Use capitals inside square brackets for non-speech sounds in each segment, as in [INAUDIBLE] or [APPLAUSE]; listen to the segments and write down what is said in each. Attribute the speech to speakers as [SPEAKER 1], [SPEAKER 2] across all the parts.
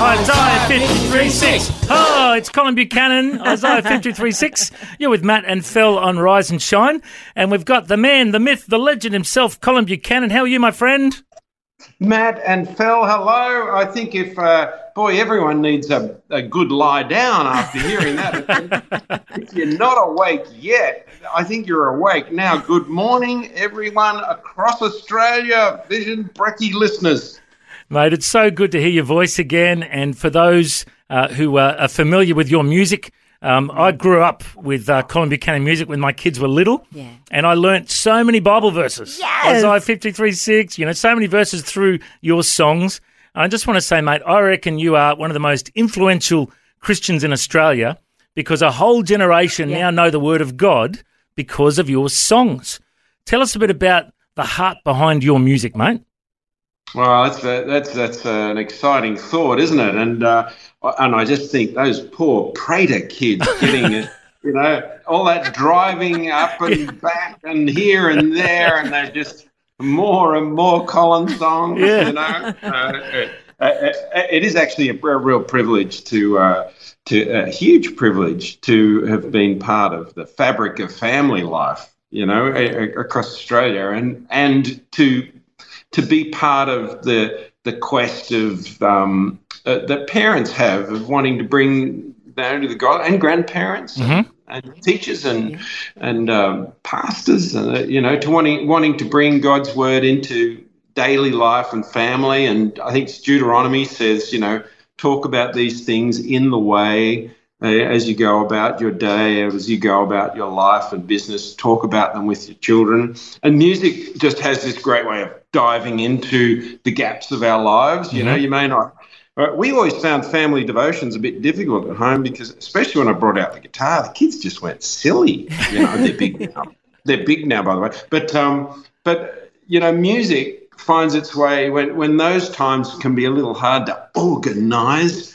[SPEAKER 1] Isaiah 53 6. Oh, it's Colin Buchanan, Isaiah 53 6. You're with Matt and Phil on Rise and Shine. And we've got the man, the myth, the legend himself, Colin Buchanan. How are you, my friend?
[SPEAKER 2] Matt and Phil, hello. I think if, uh, boy, everyone needs a, a good lie down after hearing that. if you're not awake yet, I think you're awake now. Good morning, everyone across Australia, Vision Brecky listeners.
[SPEAKER 1] Mate, it's so good to hear your voice again. And for those uh, who uh, are familiar with your music, um, I grew up with uh, Colin Buchanan music when my kids were little.
[SPEAKER 3] Yeah.
[SPEAKER 1] And I learnt so many Bible verses.
[SPEAKER 3] Yes.
[SPEAKER 1] Isaiah 53 6, you know, so many verses through your songs. And I just want to say, mate, I reckon you are one of the most influential Christians in Australia because a whole generation
[SPEAKER 3] Yeah.
[SPEAKER 1] now know the Word of God because of your songs. Tell us a bit about the heart behind your music, mate.
[SPEAKER 2] Well, that's a, that's that's an exciting thought, isn't it? And uh, and I just think those poor Prater kids getting it, [LAUGHS] you know, all that driving up and back and here and there, and they're just more and more Colin songs.
[SPEAKER 1] Yeah.
[SPEAKER 2] You know, uh, uh, uh, it is actually a, real privilege to. Uh, to a huge privilege to have been part of the fabric of family life, you know, across Australia, and and to to be part of the the quest of um, uh, that parents have of wanting to bring down to the God and grandparents and, and teachers and and um, pastors, uh, you know, to wanting wanting to bring God's word into daily life and family. And I think Deuteronomy says, you know, talk about these things in the way. Uh, As you go about your day, as you go about your life and business, talk about them with your children. And music just has this great way of diving into the gaps of our lives. You know, you may not. uh, We always found family devotions a bit difficult at home because, especially when I brought out the guitar, the kids just went silly. You know, they're big [LAUGHS] now. They're big now, by the way. But um, but you know, music finds its way when when those times can be a little hard to organize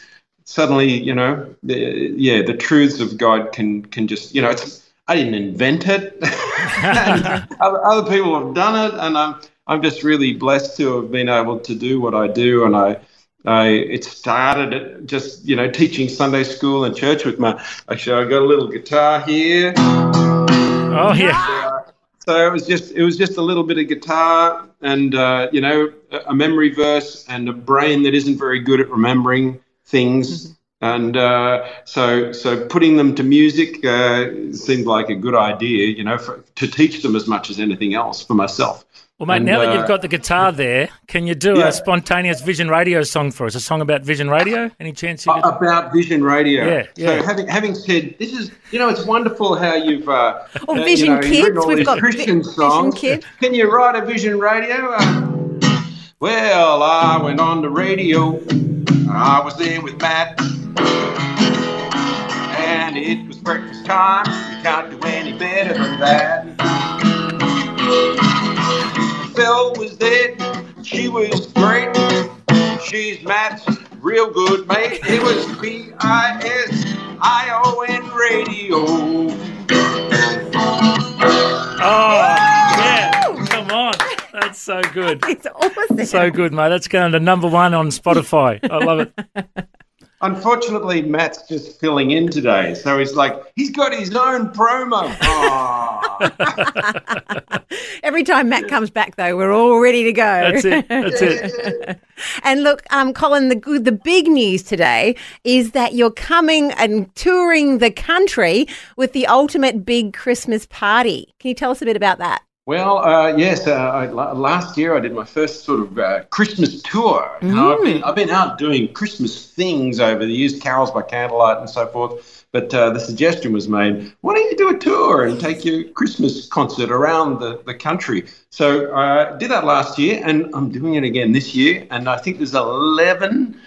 [SPEAKER 2] suddenly, you know, the, yeah, the truths of God can can just, you know, it's I didn't invent it. [LAUGHS] other, other people have done it, and I'm I'm just really blessed to have been able to do what I do, and I. I, it started at just you know teaching Sunday school and church with my actually I got a little guitar here
[SPEAKER 1] Oh, yeah.
[SPEAKER 2] so it was just it was just a little bit of guitar and uh, you know a a memory verse and a brain that isn't very good at remembering things and uh, so so putting them to music uh, seemed like a good idea you know for, to teach them as much as anything else for myself
[SPEAKER 1] Well, mate,
[SPEAKER 2] And,
[SPEAKER 1] now that
[SPEAKER 2] uh,
[SPEAKER 1] you've got the guitar there, can you do
[SPEAKER 2] Yeah.
[SPEAKER 1] a spontaneous Vision Radio song for us? A song about Vision Radio? Any chance you could?
[SPEAKER 2] about Vision Radio.
[SPEAKER 1] Yeah, yeah.
[SPEAKER 2] So having having said this is, you know, it's wonderful how you've. Uh,
[SPEAKER 3] Oh,
[SPEAKER 2] uh,
[SPEAKER 3] Vision
[SPEAKER 2] you know,
[SPEAKER 3] Kids. We've
[SPEAKER 2] these
[SPEAKER 3] got Vi-
[SPEAKER 2] Christian
[SPEAKER 3] Vision
[SPEAKER 2] songs.
[SPEAKER 3] Kid.
[SPEAKER 2] Can you write a Vision Radio? Uh, well, I went on the radio. I was there with Matt, and it was breakfast time. You can't do any better than that. Phil was there. She was great. She's Matt's real good mate. It was B I S I O N radio.
[SPEAKER 1] Oh, yeah. Come on. That's so good. [LAUGHS]
[SPEAKER 3] It's awesome.
[SPEAKER 1] So good, mate. That's going to number one on Spotify. I love it. [LAUGHS]
[SPEAKER 2] Unfortunately, Matt's just filling in today, so he's like he's got his own promo. Aw. [LAUGHS]
[SPEAKER 3] Every time Matt comes back, though, we're all ready to go.
[SPEAKER 1] That's it. That's it.
[SPEAKER 3] And look, um, Colin, the good, the big news today is that you're coming and touring the country with the ultimate big Christmas party. Can you tell us a bit about that?
[SPEAKER 2] Well, uh, yes. Uh, I, last year I did my first sort of uh, Christmas tour. Mm. I've, been, I've been out doing Christmas things over the years, carols by candlelight and so forth. But uh, the suggestion was made, why don't you do a tour and take your Christmas concert around the, the country? So I did that last year, and I'm doing it again this year. And I think there's 11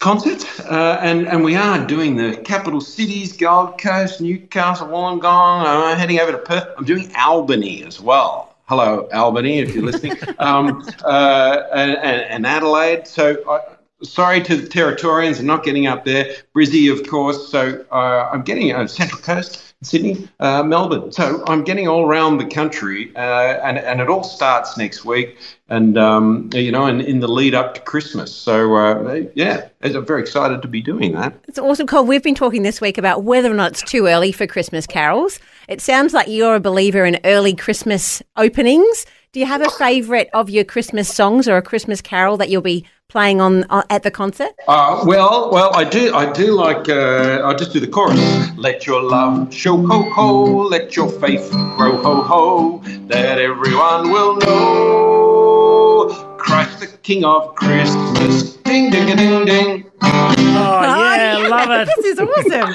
[SPEAKER 2] concert, uh, and and we are doing the capital cities: Gold Coast, Newcastle, Wollongong. I'm heading over to Perth. I'm doing Albany as well. Hello, Albany, if you're listening, [LAUGHS] um, uh, and, and, Adelaide. So. I, sorry to the Territorians, I'm not getting up there. Brizzy, of course. So uh, I'm getting uh, Central Coast, Sydney, uh, Melbourne. So I'm getting all around the country, uh, and and it all starts next week, and um, you know, and in the lead up to Christmas. So uh, yeah, I'm very excited to be doing that.
[SPEAKER 3] It's awesome, Cole. We've been talking this week about whether or not it's too early for Christmas carols. It sounds like you're a believer in early Christmas openings. Do you have a favourite of your Christmas songs or a Christmas carol that you'll be playing on uh, at the concert?
[SPEAKER 2] Uh, well, well, I do. I do like. Uh, I'll just do the chorus. Let your love show ho ho. Let your faith grow ho ho. That everyone will know Christ the King of Christmas. Ding ding ding ding. [LAUGHS]
[SPEAKER 1] Oh yeah, love it.
[SPEAKER 3] this is awesome.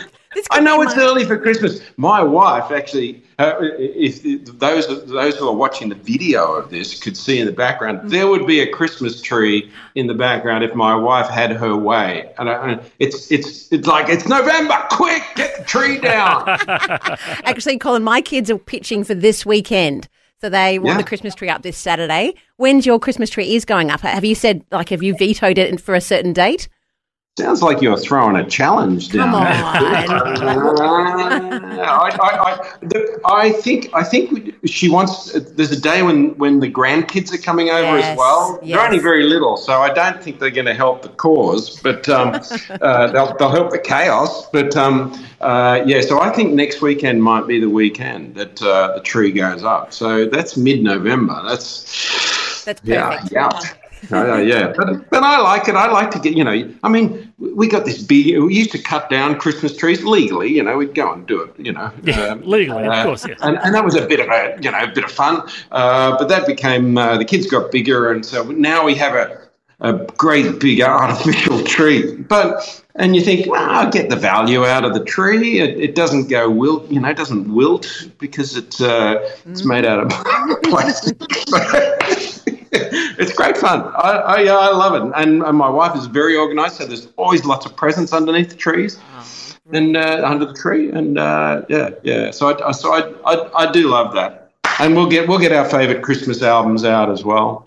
[SPEAKER 2] I know it's my... early for Christmas. My wife actually, uh, if those those who are watching the video of this could see in the background, mm-hmm. there would be a Christmas tree in the background if my wife had her way. And, I, and it's it's it's like it's November, quick, get the tree down. [LAUGHS]
[SPEAKER 3] actually, Colin, my kids are pitching for this weekend. So they want yeah. the Christmas tree up this Saturday. When's your Christmas tree is going up? Have you said like have you vetoed it for a certain date?
[SPEAKER 2] Sounds like you're throwing a challenge down.
[SPEAKER 3] Come on. [LAUGHS]
[SPEAKER 2] I, I, I, I, think I think she wants. There's a day when when the grandkids are coming over yes, as well. Yes. They're only very little, so I don't think they're going to help the cause, but um, [LAUGHS] uh, they'll they'll help the chaos. But um, uh, yeah, so I think next weekend might be the weekend that uh, the tree goes up. So that's mid-November. That's
[SPEAKER 3] that's perfect.
[SPEAKER 2] Yeah, yeah uh, yeah, but but I like it. I like to get you know. I mean, we got this big. We used to cut down Christmas trees legally. You know, we'd go and do it. You know,
[SPEAKER 1] yeah, um, legally, uh, of course. Yes.
[SPEAKER 2] And, and that was a bit of a you know a bit of fun. Uh, but that became uh, the kids got bigger, and so now we have a a great big artificial [LAUGHS] tree. But and you think, well, I'll get the value out of the tree. It, it doesn't go wilt, you know, it doesn't wilt because it's uh, it's mm. made out of [LAUGHS] plastic. [LAUGHS] [LAUGHS] it's great fun. I, I, yeah, I love it. And, and, my wife is very organised, so there's always lots of presents underneath the trees oh. and uh, under the tree. And uh, yeah, yeah. So I, so I, I, I do love that. And we'll get we'll get our favourite Christmas albums out as well.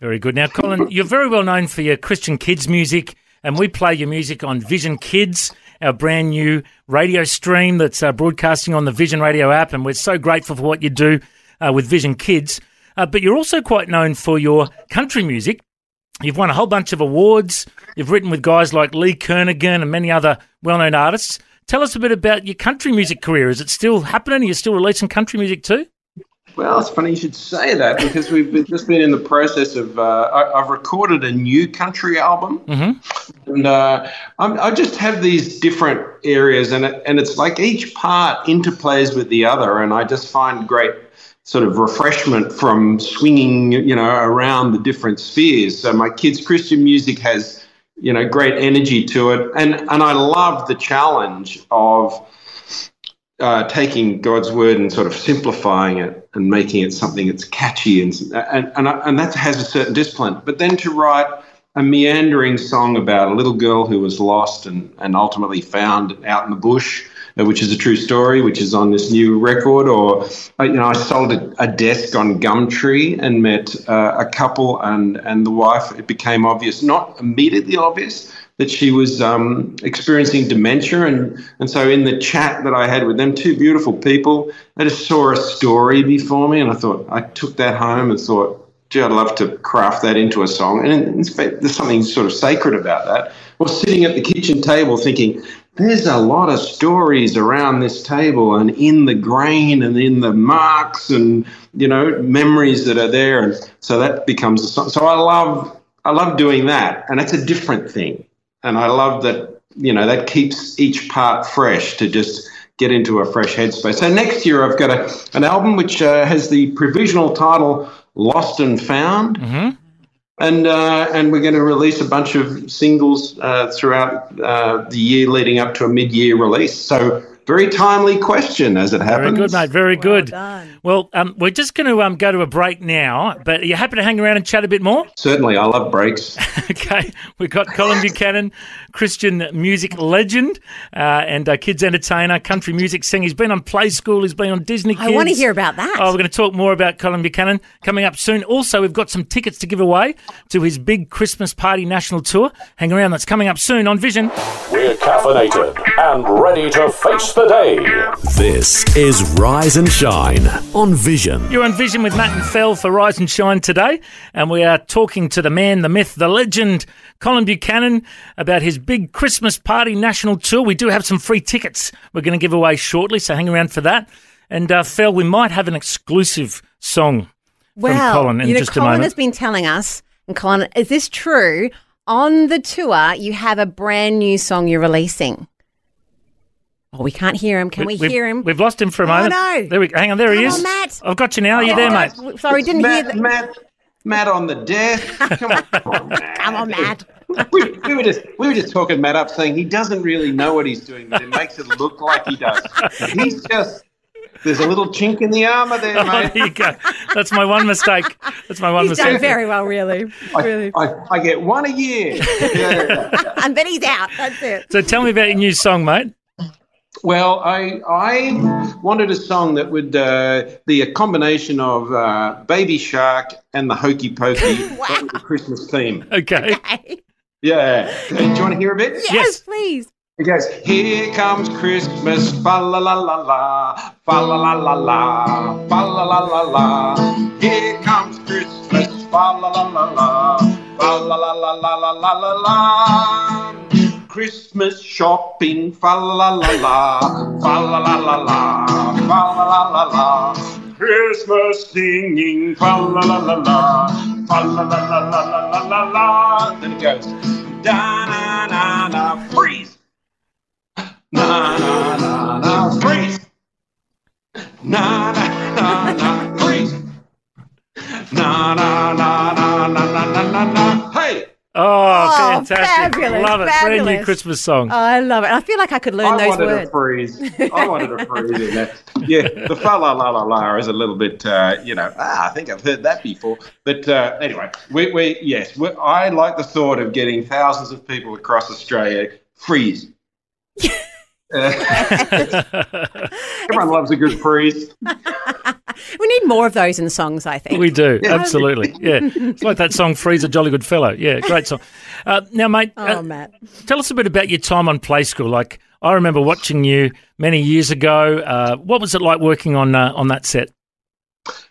[SPEAKER 1] Very good. Now, Colin, you're very well known for your Christian kids music, and we play your music on Vision Kids, our brand new radio stream that's uh, broadcasting on the Vision Radio app, and we're so grateful for what you do uh, with Vision Kids. Uh, but you're also quite known for your country music. You've won a whole bunch of awards. You've written with guys like Lee Kernaghan and many other well known artists. Tell us a bit about your country music career. Is it still happening? Are you still releasing country music too?
[SPEAKER 2] Well, it's funny you should say that because we've just been in the process of. Uh, I, have recorded a new country album,
[SPEAKER 1] mm-hmm.
[SPEAKER 2] and uh, i just have these different areas, and it, and it's like each part interplays with the other, and I just find great sort of refreshment from swinging, you know, around the different spheres. So my kids' Christian music has, you know, great energy to it, and and I love the challenge of uh, taking God's word and sort of simplifying it and making it something that's catchy and and and, and that has a certain discipline. But then to write a meandering song about a little girl who was lost and, and ultimately found out in the bush which is a true story, which is on this new record. Or, uh, you know, I sold a, desk on Gumtree and met uh, a couple and, and the wife. It became obvious, not immediately obvious, that she was um, experiencing dementia. And, and so in the chat that I had with them, two beautiful people, I just saw a story before me and I thought, I took that home and thought, gee, I'd love to craft that into a song. And in fact, there's something sort of sacred about that. Or sitting at the kitchen table thinking, there's a lot of stories around this table and in the grain and in the marks and you know memories that are there and so that becomes a song so i love i love doing that and it's a different thing and i love that you know that keeps each part fresh to just get into a fresh headspace. So next year I've got a, an album which uh, has the provisional title Lost and Found.
[SPEAKER 1] Mm-hmm.
[SPEAKER 2] And, uh, and we're going to release a bunch of singles uh, throughout uh, the year leading up to a mid year release. So, very timely question as it happens.
[SPEAKER 1] Very good, mate. Very good.
[SPEAKER 3] done.
[SPEAKER 1] Well, um, we're just going to um, go to a break now, but are you happy to hang around and chat a bit more?
[SPEAKER 2] Certainly, I love breaks. [LAUGHS]
[SPEAKER 1] okay, we've got Colin Buchanan, Christian music legend uh, and uh, kids entertainer, country music singer. He's been on Play School, he's been on Disney Kids.
[SPEAKER 3] I want to hear about that.
[SPEAKER 1] Oh, we're going to talk more about Colin Buchanan coming up soon. Also, we've got some tickets to give away to his big Christmas party national tour. Hang around, that's coming up soon on Vision.
[SPEAKER 4] We're caffeinated and ready to face the day.
[SPEAKER 5] This is Rise and Shine on Vision.
[SPEAKER 1] You're on Vision with Matt and Phil for Rise and Shine today, and we are talking to the man, the myth, the legend, Colin Buchanan, about his big Christmas party national tour. We do have some free tickets we're going to give away shortly, so hang around for that. And uh, Phil, we might have an exclusive song
[SPEAKER 3] well,
[SPEAKER 1] from Colin in
[SPEAKER 3] you know,
[SPEAKER 1] just a
[SPEAKER 3] Colin has been telling us, and Colin, is this true? On the tour, you have a brand new song you're releasing. Oh, we can't hear him. Can we,
[SPEAKER 1] We've-
[SPEAKER 3] hear him?
[SPEAKER 1] We've lost him for a moment.
[SPEAKER 3] Oh,
[SPEAKER 1] moment.
[SPEAKER 3] no.
[SPEAKER 1] There we go hang on. There he is.
[SPEAKER 3] on, Matt.
[SPEAKER 1] I've got you now. Are you there, mate?
[SPEAKER 3] Sorry, didn't hear that.
[SPEAKER 2] Matt, Matt on the death. [LAUGHS] Come on, come on, Matt.
[SPEAKER 3] Come on, Matt.
[SPEAKER 2] We, we were just we were just talking Matt up, saying he doesn't really know what he's doing, but it makes it look like he does. He's just there's a little chink in the armour there,
[SPEAKER 1] Oh,
[SPEAKER 2] mate.
[SPEAKER 1] there you go. That's my one mistake. That's my one
[SPEAKER 3] He's
[SPEAKER 1] mistake.
[SPEAKER 3] done very well, really. really.
[SPEAKER 2] I, I get one a year. [LAUGHS] Yeah.
[SPEAKER 3] and then he's out. That's it.
[SPEAKER 1] so tell me about your new song, mate.
[SPEAKER 2] Well, I I wanted a song that would uh, be a combination of uh, Baby Shark and the Hokey Pokey. wow. the Christmas theme.
[SPEAKER 1] Okay.
[SPEAKER 3] okay.
[SPEAKER 2] Yeah. Hey, do you want to hear a bit?
[SPEAKER 3] Yes,
[SPEAKER 1] yes.
[SPEAKER 3] please.
[SPEAKER 2] It goes, here comes Christmas, fa la la la la, fa la la la la, fa la la la la. Here comes Christmas, fa la la la la, fa la la la la la la la. Christmas shopping, fa la la la fa la la la la, fa la la la la. Christmas singing, fa la la la la, fa la la la la la la la la. Then it goes, da na na na, freeze. Na na na na freeze. Na na na na freeze. Na na na na na na na na
[SPEAKER 1] Oh,
[SPEAKER 3] Oh,
[SPEAKER 1] fantastic.
[SPEAKER 3] fabulous,
[SPEAKER 1] Love it. Brand new. Christmas song.
[SPEAKER 3] Oh, I love it. I feel like I could learn
[SPEAKER 2] I
[SPEAKER 3] those
[SPEAKER 2] wanted
[SPEAKER 3] words.
[SPEAKER 2] a freeze. I wanted a [LAUGHS] freeze in that. Yeah, the fa la la la la is a little bit, uh, you know. Ah, I think I've heard that before. But uh, anyway, we, we yes, we, I like the thought of getting thousands of people across Australia freeze. [LAUGHS] Uh, [LAUGHS] everyone loves a good freeze.
[SPEAKER 3] We need more of those in songs, I think.
[SPEAKER 1] we do. [LAUGHS] Absolutely. Yeah. It's like that song, Freeze a Jolly Good Fellow. Yeah, great song. Uh, now, mate,
[SPEAKER 3] oh,
[SPEAKER 1] uh,
[SPEAKER 3] Matt.
[SPEAKER 1] tell us a bit about your time on Play School. Like, I remember watching you many years ago. Uh, what was it like working on uh, on that set?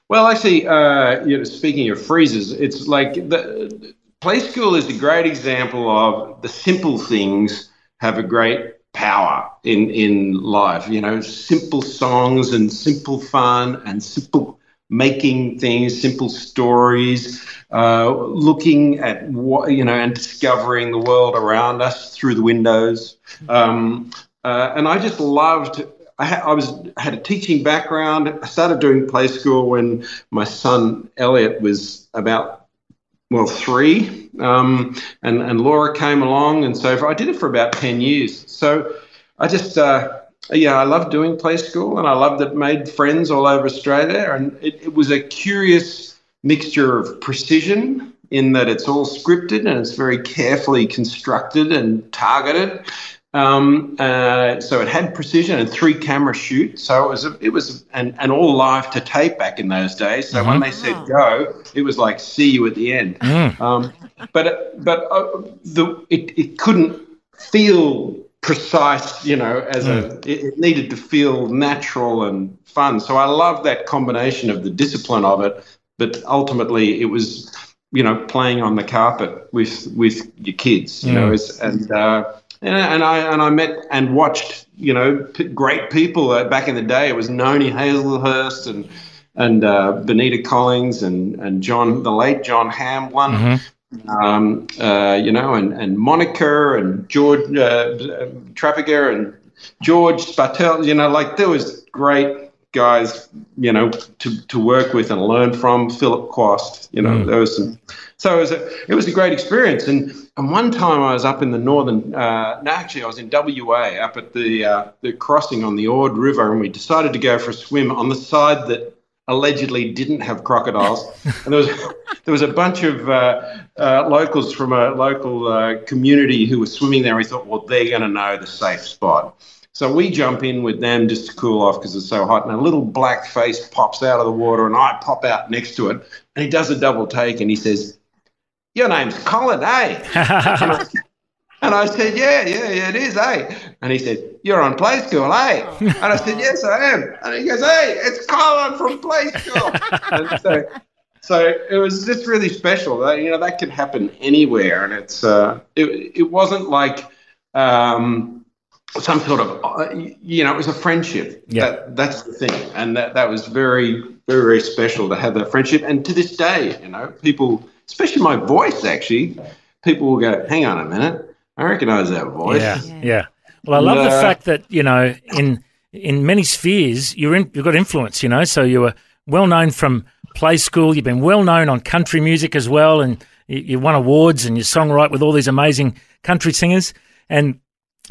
[SPEAKER 2] Well, actually, uh, you know, speaking of freezes, it's like the play school is a great example of the simple things have a great power in in life. You know, simple songs and simple fun and simple making things, simple stories, uh, looking at what you know and discovering the world around us through the windows. Um, uh, and I just loved. I, ha- I was had a teaching background. I started doing play school when my son Elliot was about well three, um, and and Laura came along, and so I did it for about ten years. So I just uh, yeah, I loved doing play school, and I loved it. Made friends all over Australia, and it, it was a curious mixture of precision in that it's all scripted and it's very carefully constructed and targeted. Um, uh, so it had precision and three camera shoot. So it was a, it was and, and all live to tape back in those days. So when they said go, it was like see you at the end. Um, but but uh, the it, it couldn't feel precise, you know, as a it, it needed to feel natural and fun. So I love that combination of the discipline of it, but ultimately it was you know playing on the carpet with with your kids, you know, as, and. Uh, and, and I and I met and watched, you know, p- great people uh, back in the day. It was Noni Hazlehurst and and uh, Benita Collings and and John, the late John Hamblin, um, uh, you know, and and Monica and George uh, Trapaga and George Spartel, you know, like there was great guys, you know, to, to work with and learn from. Philip Quast, you know, there was some. So it was a it was a great experience. And and one time I was up in the northern, uh, no, actually I was in WA up at the uh, the crossing on the Ord River, and we decided to go for a swim on the side that allegedly didn't have crocodiles. [LAUGHS] and there was there was a bunch of uh, uh, locals from a local uh, community who were swimming there. We thought, well, they're going to know the safe spot. So we jump in with them just to cool off because it's so hot. And a little black face pops out of the water, and I pop out next to it. And he does a double take and he says, Your name's Colin, eh? [LAUGHS] and, I, said, Yeah, yeah, yeah, it is, eh? And he said, You're on play school, eh? And I said, Yes, I am. And he goes, Hey, it's Colin from play school. and so, so it was just really special. That, you know, that could happen anywhere. And it's, uh, it, it wasn't like, um, some sort of uh, you know it was a friendship
[SPEAKER 1] Yeah.
[SPEAKER 2] that that's the thing and that that was very very very special to have that friendship and to this day you know people especially my voice actually people will go hang on a minute i recognize that voice
[SPEAKER 1] Yeah, yeah. Well, I love the fact that you know in in many spheres you're in, you've got influence. You know, so you were well known from play school. You've been well known on country music as well, and you, you won awards and you songwrite with all these amazing country singers. And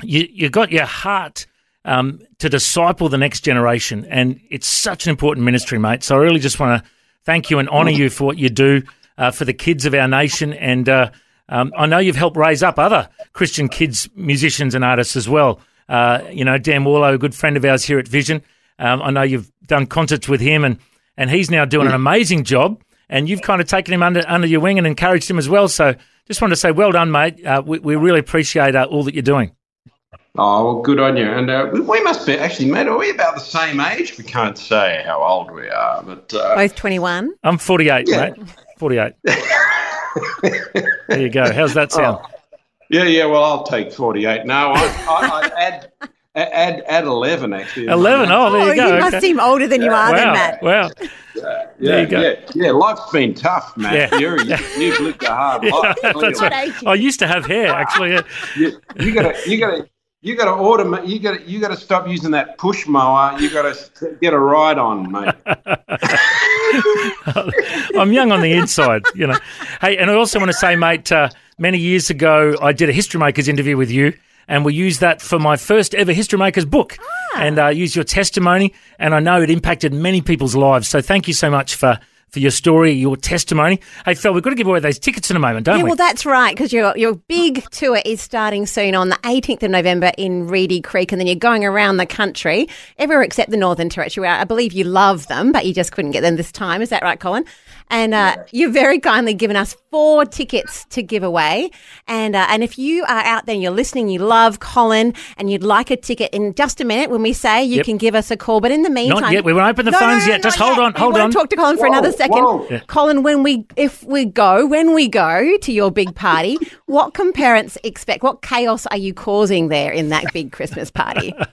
[SPEAKER 1] you you got your heart um, to disciple the next generation, and it's such an important ministry, mate. So I really just want to thank you and honour you for what you do uh, for the kids of our nation. And uh, um, I know you've helped raise up other Christian kids, musicians, and artists as well. Uh, you know, Dan Warlow, a good friend of ours here at Vision. Um, I know you've done concerts with him, and and he's now doing an amazing job. And you've kind of taken him under under your wing and encouraged him as well. So just wanted to say, well done, mate. Uh, we, we really appreciate uh, all that you're doing.
[SPEAKER 2] oh well good on you and uh, we, we must be actually mate are we about the same age we can't say how old we are but uh,
[SPEAKER 3] Both 21.
[SPEAKER 1] I'm 48,
[SPEAKER 2] Yeah.
[SPEAKER 1] mate. 48. [LAUGHS] there you go. How's that oh. sound?
[SPEAKER 2] yeah yeah well i'll take 48 no i i I'd add add add 11 actually [LAUGHS]
[SPEAKER 1] 11. Oh, there
[SPEAKER 3] oh,
[SPEAKER 1] you go.
[SPEAKER 3] you must seem older than you are, then, Matt.
[SPEAKER 1] Wow.
[SPEAKER 2] Yeah,
[SPEAKER 1] There you go.
[SPEAKER 2] yeah, yeah. Life's been tough, Matt.
[SPEAKER 1] Yeah.
[SPEAKER 2] You're, you, you've lived a hard [LAUGHS] life.
[SPEAKER 1] That's right. I used to have hair, actually. [LAUGHS]
[SPEAKER 2] You, you gotta, you gotta, you gotta automate. You gotta, you gotta stop using that push mower. You gotta get a ride on, mate. [LAUGHS]
[SPEAKER 1] I'm young on the inside, you know. Hey, and I also want to say, mate, uh, many years ago, I did a History Makers interview with you, and we used that for my first ever History Makers book, and uh, used your testimony, and I know it impacted many people's lives. So thank you so much for. For your story, your testimony. Hey, Phil, we've got to give away those tickets in a moment, don't
[SPEAKER 3] Yeah,
[SPEAKER 1] we?
[SPEAKER 3] well, that's right, because your your big tour is starting soon on the 18th of November in Reedy Creek, and then you're going around the country, everywhere except the Northern Territory. I believe you love them, but you just couldn't get them this time. Is that right, Colin? And uh, you've very kindly given us four tickets to give away. And uh, and if you are out there and you're listening, you love Colin, and you'd like a ticket, in just a minute when we say you
[SPEAKER 1] Yep.
[SPEAKER 3] can give us a call. But in the meantime,
[SPEAKER 1] yet. We won't open the
[SPEAKER 3] No, no,
[SPEAKER 1] phones
[SPEAKER 3] no,
[SPEAKER 1] yet. Just hold
[SPEAKER 3] yet.
[SPEAKER 1] on, hold
[SPEAKER 3] wanna
[SPEAKER 1] on.
[SPEAKER 3] Talk to Colin for
[SPEAKER 2] Whoa,
[SPEAKER 3] another second.
[SPEAKER 1] Yeah.
[SPEAKER 3] Colin, when we if we go when we go to your big party, [LAUGHS] what can parents expect? What chaos are you causing there in that big Christmas party? [LAUGHS]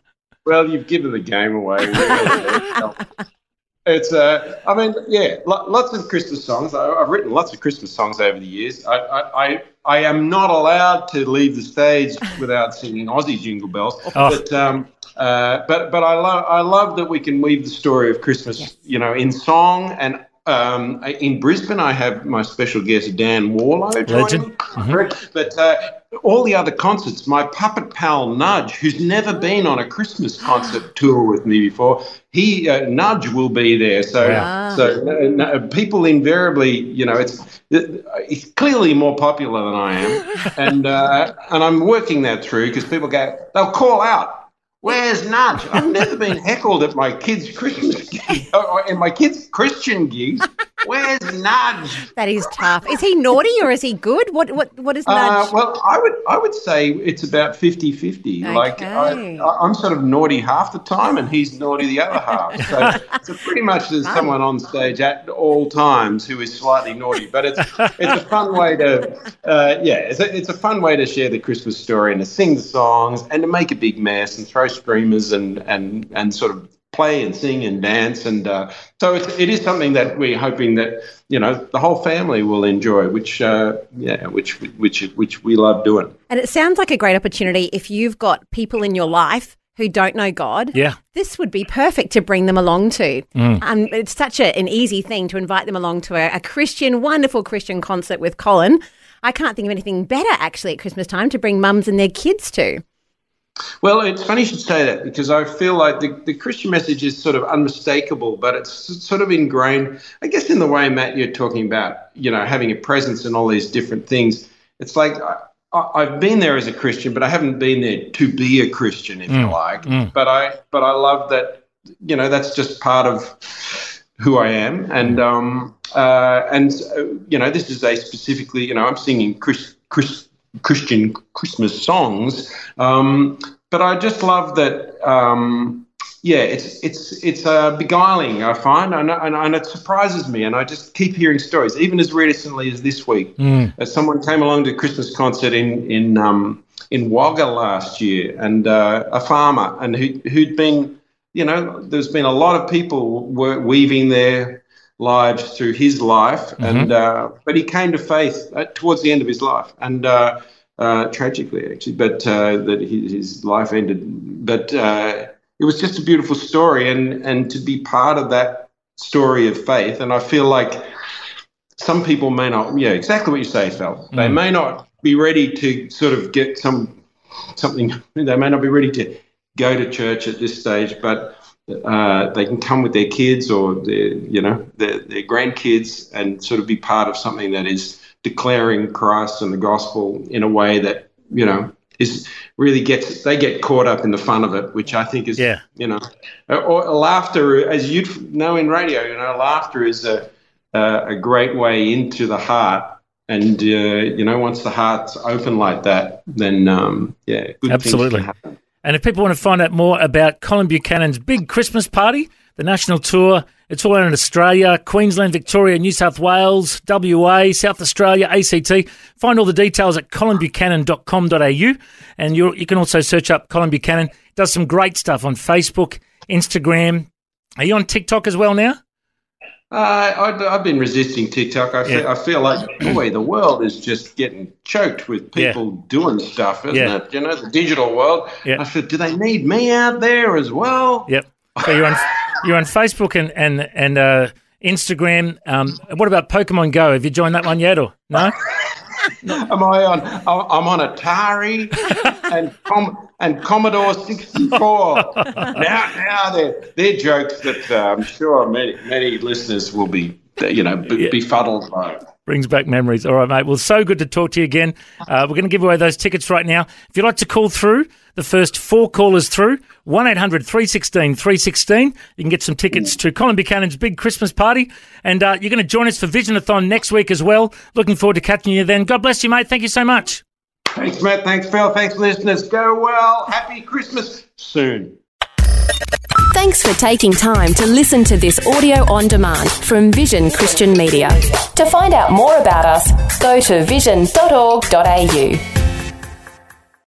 [SPEAKER 2] Well, you've given the game away. [LAUGHS] it's, uh, I mean, yeah, lo- lots of Christmas songs. I, I've written lots of Christmas songs over the years. I, I, I, I am not allowed to leave the stage [LAUGHS] without singing Aussie Jingle Bells.
[SPEAKER 1] Oh.
[SPEAKER 2] But, um, uh, but, but I love, I love that we can weave the story of Christmas, you know, in song and. Um, in Brisbane, I have my special guest Dan Warlow joining
[SPEAKER 1] Legend.
[SPEAKER 2] me. [LAUGHS] But uh, all the other concerts, my puppet pal Nudge, who's never been on a Christmas concert [GASPS] tour with me before, he uh, Nudge will be there. So,
[SPEAKER 3] Wow.
[SPEAKER 2] so uh, uh, people invariably, you know, it's it's clearly more popular than I am, [LAUGHS] and uh, and I'm working that through because people go, they'll call out. Where's Nudge? I've never been heckled at my kids' Christmas gig, or in my kids' Christian gigs. Where's Nudge?
[SPEAKER 3] that is tough. Is he naughty or is he good? What what what is
[SPEAKER 2] Uh,
[SPEAKER 3] nudge?
[SPEAKER 2] well, I would I would say it's about 50-50. Like I,
[SPEAKER 3] Okay.
[SPEAKER 2] I, I'm sort of naughty half the time, and he's naughty the other half. So, so pretty much there's someone on stage at all times who is slightly naughty. But it's it's a fun way to uh, yeah, it's a, it's a fun way to share the Christmas story and to sing the songs and to make a big mess and throw streamers and and and sort of play and sing and dance and uh, so it's, it is something that we're hoping that you know the whole family will enjoy which uh, yeah which which which we love doing
[SPEAKER 3] And it sounds like a great opportunity if you've got people in your life who don't know God,
[SPEAKER 1] Yeah.
[SPEAKER 3] this would be perfect to bring them along to. Um, it's such a, an easy thing to invite them along to a, a Christian, wonderful Christian concert with Colin. I can't think of anything better actually at Christmas time to bring mums and their kids to.
[SPEAKER 2] Well, it's funny you should say that because I feel like the, the Christian message is sort of unmistakable, but it's sort of ingrained, I guess, in the way, Matt, you're talking about, you know, having a presence and all these different things. It's like I, I've been there as a Christian, but I haven't been there to be a Christian, if you like. But I, but I love that, you know, that's just part of who I am, and um, uh, and uh, you know, this is a specifically, you know, I'm singing Chris, Chris, Christian Christmas songs, um, but I just love that. Um, yeah, it's it's it's uh, beguiling. I find, and, and, and it surprises me, and I just keep hearing stories, even as recently as this week. Uh, someone came along to a Christmas concert in in um, in Wagga last year, and uh, a farmer, and who who'd been you know, there's been a lot of people were weaving their lives through his life, and uh, but he came to faith at, towards the end of his life, and uh, uh, tragically actually, but uh, that his, his life ended. But uh, it was just a beautiful story, and and to be part of that story of faith, and I feel like some people may not, yeah, exactly what you say, Phil. They may not be ready to sort of get some something. [LAUGHS] They may not be ready to go to church at this stage, but uh, they can come with their kids or their, you know, their, their grandkids and sort of be part of something that is declaring Christ and the gospel in a way that you know is really gets they get caught up in the fun of it, which I think is
[SPEAKER 1] Yeah.
[SPEAKER 2] you know, or laughter as you know in radio, you know, laughter is a a, a great way into the heart. And uh, you know, once the heart's open like that, then um, yeah, good
[SPEAKER 1] Absolutely.
[SPEAKER 2] Things can happen.
[SPEAKER 1] And if people want to find out more about Colin Buchanan's big Christmas party, the national tour, it's all around Australia, Queensland, Victoria, New South Wales, WA, South Australia, ACT. Find all the details at colinbuchanan.com.au. And you you can also search up Colin Buchanan. Does some great stuff on Facebook, Instagram. Are you on TikTok as well now?
[SPEAKER 2] Uh, I, I've been resisting TikTok. I feel,
[SPEAKER 1] Yeah.
[SPEAKER 2] I feel like, boy, the world is just getting choked with people doing stuff, isn't
[SPEAKER 1] Yeah.
[SPEAKER 2] it? You know, the digital world.
[SPEAKER 1] Yeah.
[SPEAKER 2] I said, do they need me out there as well?
[SPEAKER 1] Yep. So you're on [LAUGHS] you're on Facebook and and and uh, Instagram. Um, what about Pokemon Go? Have you joined that one yet, or no? [LAUGHS] [LAUGHS]
[SPEAKER 2] Am I on? I'm on Atari and Com- and Commodore 64. now, now they're they're jokes that uh, I'm sure many many listeners will be, you know, be, befuddled by.
[SPEAKER 1] Brings back memories. All right, mate. Well, so good to talk to you again. Uh, we're going to give away those tickets right now. If you'd like to call through, the first four callers through, 1 800 316 316. You can get some tickets to Colin Buchanan's big Christmas party. And uh, you're going to join us for Visionathon next week as well. Looking forward to catching you then. God bless you, mate. Thank you so much.
[SPEAKER 2] Thanks, Matt. Thanks, Phil. Thanks, listeners. Go well. Happy Christmas soon.
[SPEAKER 6] Thanks for taking time to listen to this audio on demand from Vision Christian Media. To find out more about us, go to vision.org.au.